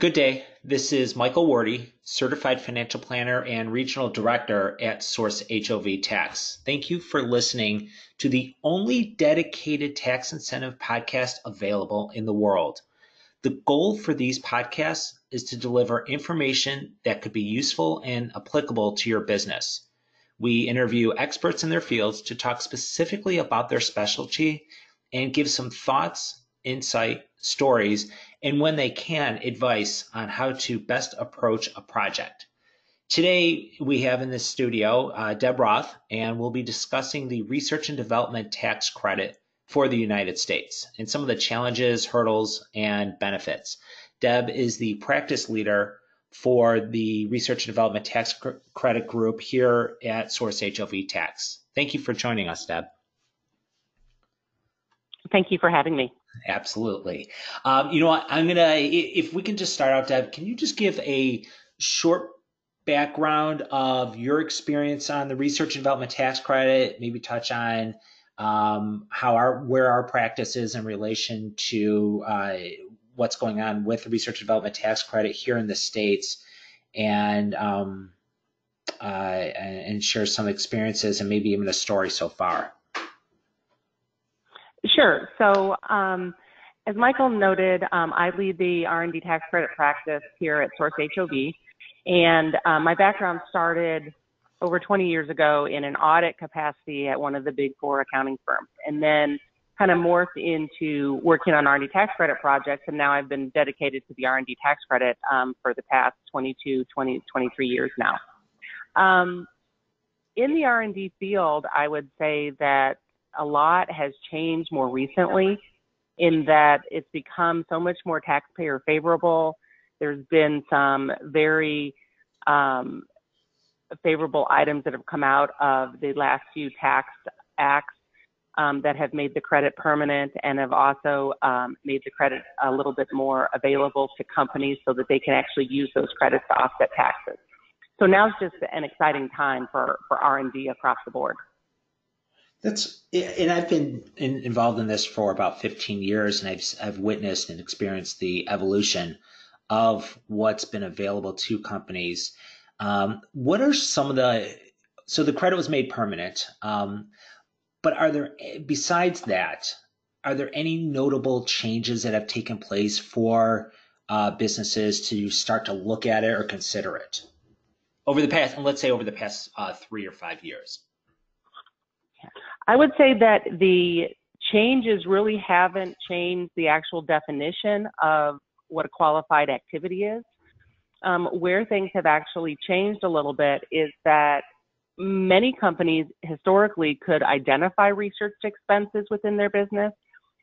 Good day. This is Michael Wardy, Certified Financial Planner and Regional Director at Source HOV Tax. Thank you for listening to the only dedicated tax incentive podcast available in the world. The goal for these podcasts is to deliver information that could be useful and applicable to your business. We interview experts in their fields to talk specifically about their specialty and give some thoughts, insight, stories, and when they can, advice on how to best approach a project. Today, we have in the studio uh, Deb Roth, and we'll be discussing the research and development tax credit for the United States and some of the challenges, hurdles, and benefits. Deb is the practice leader for the research and development tax credit group here at Source HOV Tax. Thank you for joining us, Deb. Thank you for having me. Absolutely. Um, you know what? I'm gonna if we can just start out, Deb. Can you just give a short background of your experience on the research and development tax credit? Maybe touch on um, how our where our practice is in relation to uh, what's going on with the research and development tax credit here in the states, and um, uh, and share some experiences and maybe even a story so far. Sure. So, um, as Michael noted, um, I lead the R&D tax credit practice here at Source HOV, and um, my background started over 20 years ago in an audit capacity at one of the big four accounting firms, and then kind of morphed into working on R&D tax credit projects, and now I've been dedicated to the R&D tax credit um, for the past 22, 20, 23 years now. Um, in the R&D field, I would say that a lot has changed more recently in that it's become so much more taxpayer favorable. There's been some very um, favorable items that have come out of the last few tax acts um, that have made the credit permanent and have also um, made the credit a little bit more available to companies so that they can actually use those credits to offset taxes. So now it's just an exciting time for, for R&D across the board. That's and I've been in, involved in this for about 15 years, and I've I've witnessed and experienced the evolution of what's been available to companies. Um, what are some of the so the credit was made permanent, um, but are there besides that are there any notable changes that have taken place for uh, businesses to start to look at it or consider it over the past, and let's say over the past uh, three or five years? I would say that the changes really haven't changed the actual definition of what a qualified activity is. Um, where things have actually changed a little bit is that many companies historically could identify research expenses within their business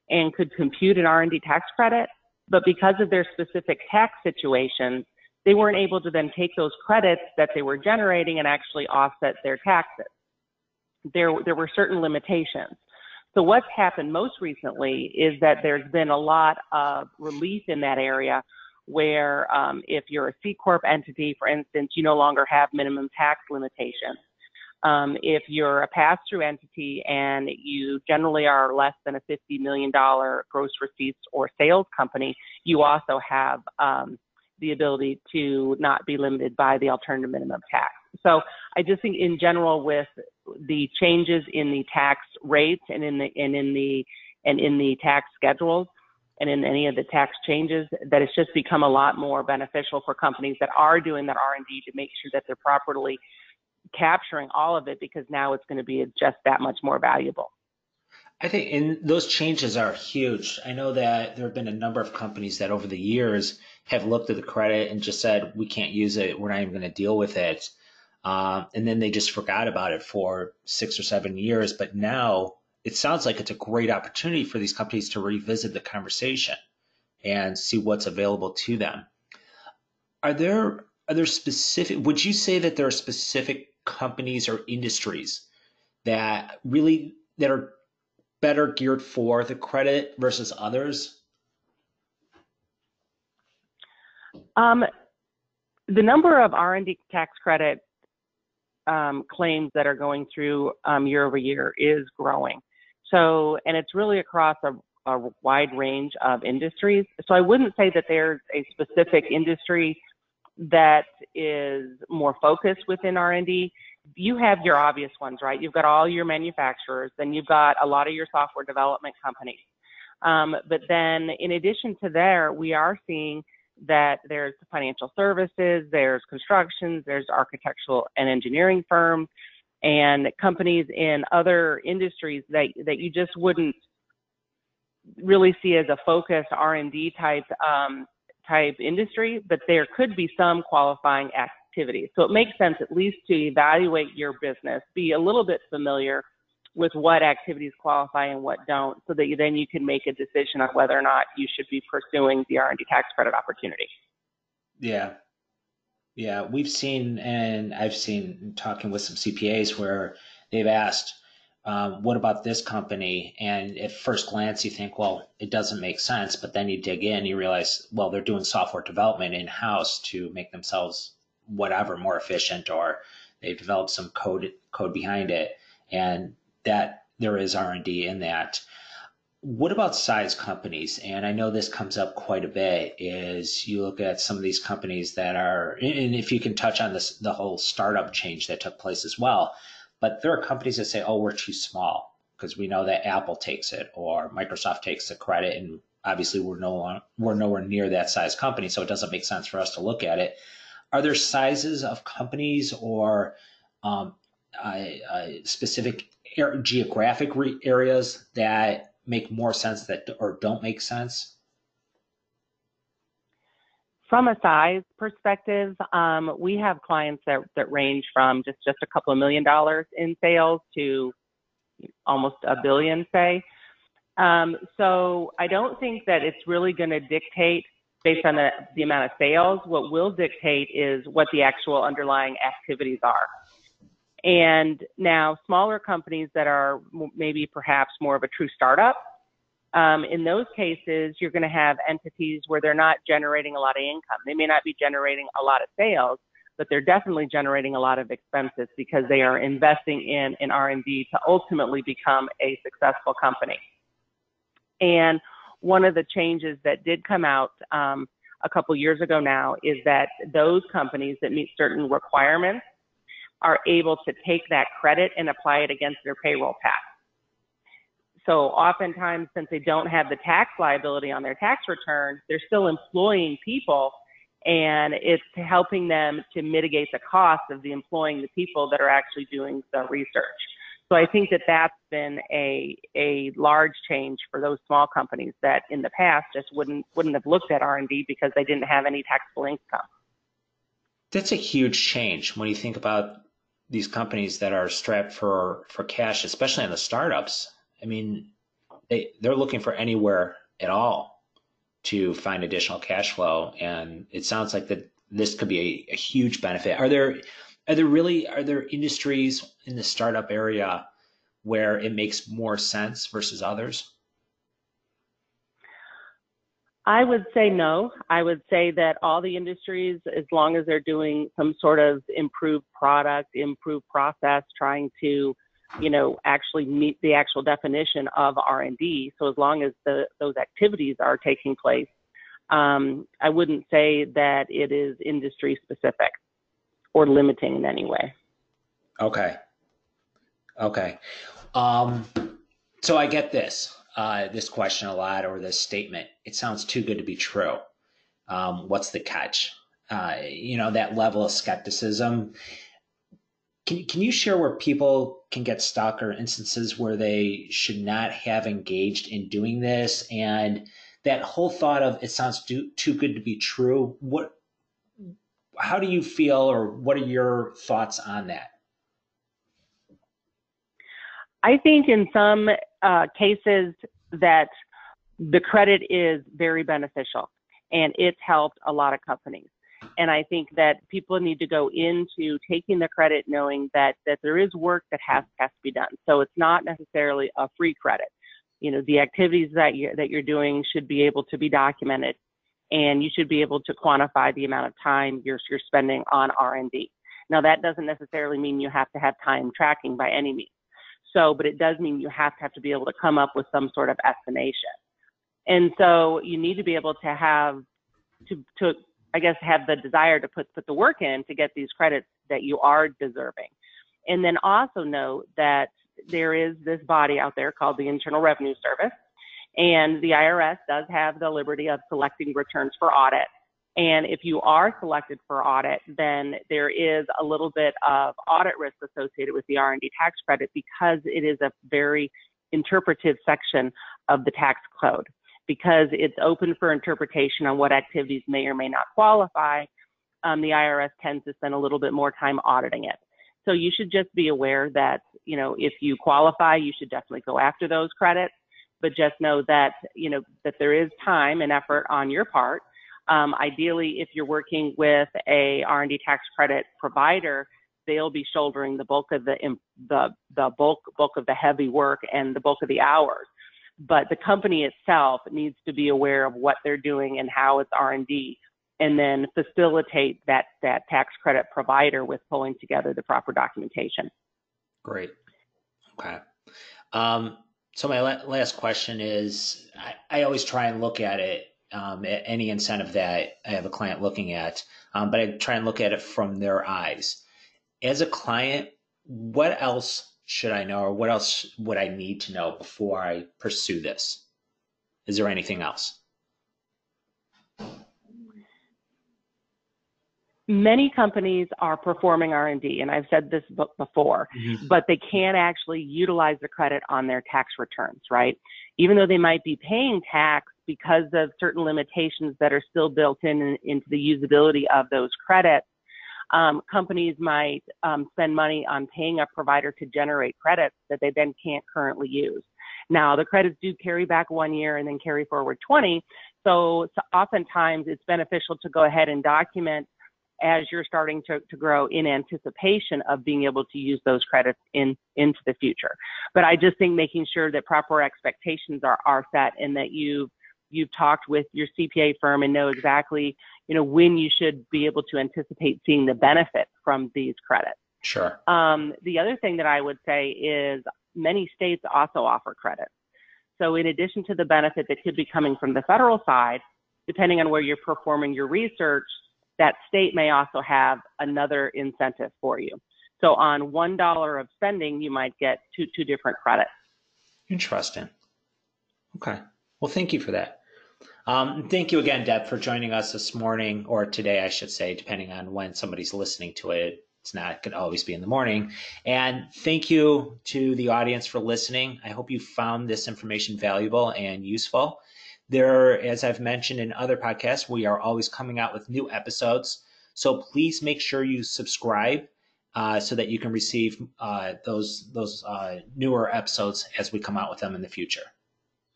and could compute an R&D tax credit, but because of their specific tax situations, they weren't able to then take those credits that they were generating and actually offset their taxes there there were certain limitations. So what's happened most recently is that there's been a lot of relief in that area where um, if you're a C corp entity, for instance, you no longer have minimum tax limitations. Um, if you're a pass-through entity and you generally are less than a $50 million gross receipts or sales company, you also have um, the ability to not be limited by the alternative minimum tax. So I just think in general with the changes in the tax rates and in the and in the and in the tax schedules and in any of the tax changes that it's just become a lot more beneficial for companies that are doing that R&D to make sure that they're properly capturing all of it because now it's going to be just that much more valuable. I think and those changes are huge. I know that there have been a number of companies that over the years have looked at the credit and just said we can't use it, we're not even going to deal with it. Um, and then they just forgot about it for six or seven years. But now it sounds like it's a great opportunity for these companies to revisit the conversation and see what's available to them. Are there are there specific? Would you say that there are specific companies or industries that really that are better geared for the credit versus others? Um, the number of R&D tax credit um, claims that are going through um, year over year is growing. So, and it's really across a, a wide range of industries. So I wouldn't say that there's a specific industry that is more focused within R&D. You have your obvious ones, right? You've got all your manufacturers, then you've got a lot of your software development companies. Um, but then in addition to there, we are seeing that there's financial services, there's constructions, there's architectural and engineering firms, and companies in other industries that that you just wouldn't really see as a focused R&D type um, type industry, but there could be some qualifying activities. So it makes sense at least to evaluate your business, be a little bit familiar with what activities qualify and what don't, so that you, then you can make a decision on whether or not you should be pursuing the R&D tax credit opportunity. Yeah, yeah, we've seen, and I've seen talking with some CPAs where they've asked, um, "What about this company?" And at first glance, you think, "Well, it doesn't make sense," but then you dig in, you realize, well, they're doing software development in house to make themselves whatever more efficient, or they've developed some code code behind it, and that there is R&D in that. What about size companies? And I know this comes up quite a bit. Is you look at some of these companies that are, and if you can touch on this, the whole startup change that took place as well. But there are companies that say, "Oh, we're too small," because we know that Apple takes it or Microsoft takes the credit, and obviously we're no we're nowhere near that size company, so it doesn't make sense for us to look at it. Are there sizes of companies or um, specific geographic re- areas that make more sense that or don't make sense? From a size perspective, um, we have clients that, that range from just, just a couple of million dollars in sales to almost a billion, say. Um, so I don't think that it's really going to dictate based on the, the amount of sales. What will dictate is what the actual underlying activities are. And now smaller companies that are maybe perhaps more of a true startup, um, in those cases, you're going to have entities where they're not generating a lot of income. They may not be generating a lot of sales, but they're definitely generating a lot of expenses because they are investing in in R&D to ultimately become a successful company. And one of the changes that did come out um, a couple years ago now is that those companies that meet certain requirements are able to take that credit and apply it against their payroll tax. So oftentimes, since they don't have the tax liability on their tax return, they're still employing people and it's helping them to mitigate the cost of the employing the people that are actually doing the research. So I think that that's been a a large change for those small companies that in the past just wouldn't wouldn't have looked at R&D because they didn't have any taxable income. That's a huge change when you think about these companies that are strapped for for cash, especially on the startups. I mean, they they're looking for anywhere at all to find additional cash flow, and it sounds like that this could be a, a huge benefit. Are there are there really are there industries in the startup area where it makes more sense versus others? I would say no. I would say that all the industries, as long as they're doing some sort of improved product, improved process, trying to, you know, actually meet the actual definition of R&D. So as long as the, those activities are taking place, um, I wouldn't say that it is industry specific or limiting in any way. Okay. Okay. Um, so I get this uh, this question a lot or this statement. It sounds too good to be true. Um, what's the catch? Uh, you know, that level of skepticism. Can, can you share where people can get stuck or instances where they should not have engaged in doing this? And that whole thought of it sounds too, too good to be true. What, how do you feel or what are your thoughts on that? I think in some uh, cases that the credit is very beneficial and it's helped a lot of companies. And I think that people need to go into taking the credit knowing that, that there is work that has, has to be done. So it's not necessarily a free credit. You know, the activities that you that you're doing should be able to be documented and you should be able to quantify the amount of time you're, you're spending on R&D. Now that doesn't necessarily mean you have to have time tracking by any means. So, but it does mean you have to have to be able to come up with some sort of estimation. And so you need to be able to have to to I guess have the desire to put put the work in to get these credits that you are deserving. And then also note that there is this body out there called the Internal Revenue Service, and the IRS does have the liberty of selecting returns for audit. And if you are selected for audit, then there is a little bit of audit risk associated with the R&D tax credit because it is a very interpretive section of the tax code. Because it's open for interpretation on what activities may or may not qualify, um, the IRS tends to spend a little bit more time auditing it. So you should just be aware that, you know, if you qualify, you should definitely go after those credits. But just know that, you know, that there is time and effort on your part. Um, ideally, if you're working with a R&D tax credit provider, they'll be shouldering the bulk of the the the bulk bulk of the heavy work and the bulk of the hours. But the company itself needs to be aware of what they're doing and how it's R&D and then facilitate that, that tax credit provider with pulling together the proper documentation. Great. Okay. Um, so my la- last question is, I, I, always try and look at it, um, any incentive that I have a client looking at, um, but I try and look at it from their eyes. As a client, what else should I know or what else would I need to know before I pursue this? Is there anything else? many companies are performing r&d and i've said this before mm-hmm. but they can't actually utilize the credit on their tax returns right even though they might be paying tax because of certain limitations that are still built in into the usability of those credits um, companies might um, spend money on paying a provider to generate credits that they then can't currently use now the credits do carry back one year and then carry forward 20 so, so oftentimes it's beneficial to go ahead and document as you're starting to, to grow in anticipation of being able to use those credits in into the future. But I just think making sure that proper expectations are, are set and that you you've talked with your CPA firm and know exactly, you know, when you should be able to anticipate seeing the benefit from these credits. Sure. Um, the other thing that I would say is many states also offer credits. So in addition to the benefit that could be coming from the federal side, depending on where you're performing your research, that state may also have another incentive for you. So on one dollar of spending, you might get two two different credits. Interesting. Okay. Well, thank you for that. Um, thank you again, Deb, for joining us this morning or today, I should say, depending on when somebody's listening to it. It's not going to always be in the morning. And thank you to the audience for listening. I hope you found this information valuable and useful. There, as I've mentioned in other podcasts, we are always coming out with new episodes. So please make sure you subscribe uh, so that you can receive uh, those those uh, newer episodes as we come out with them in the future.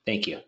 Thank you.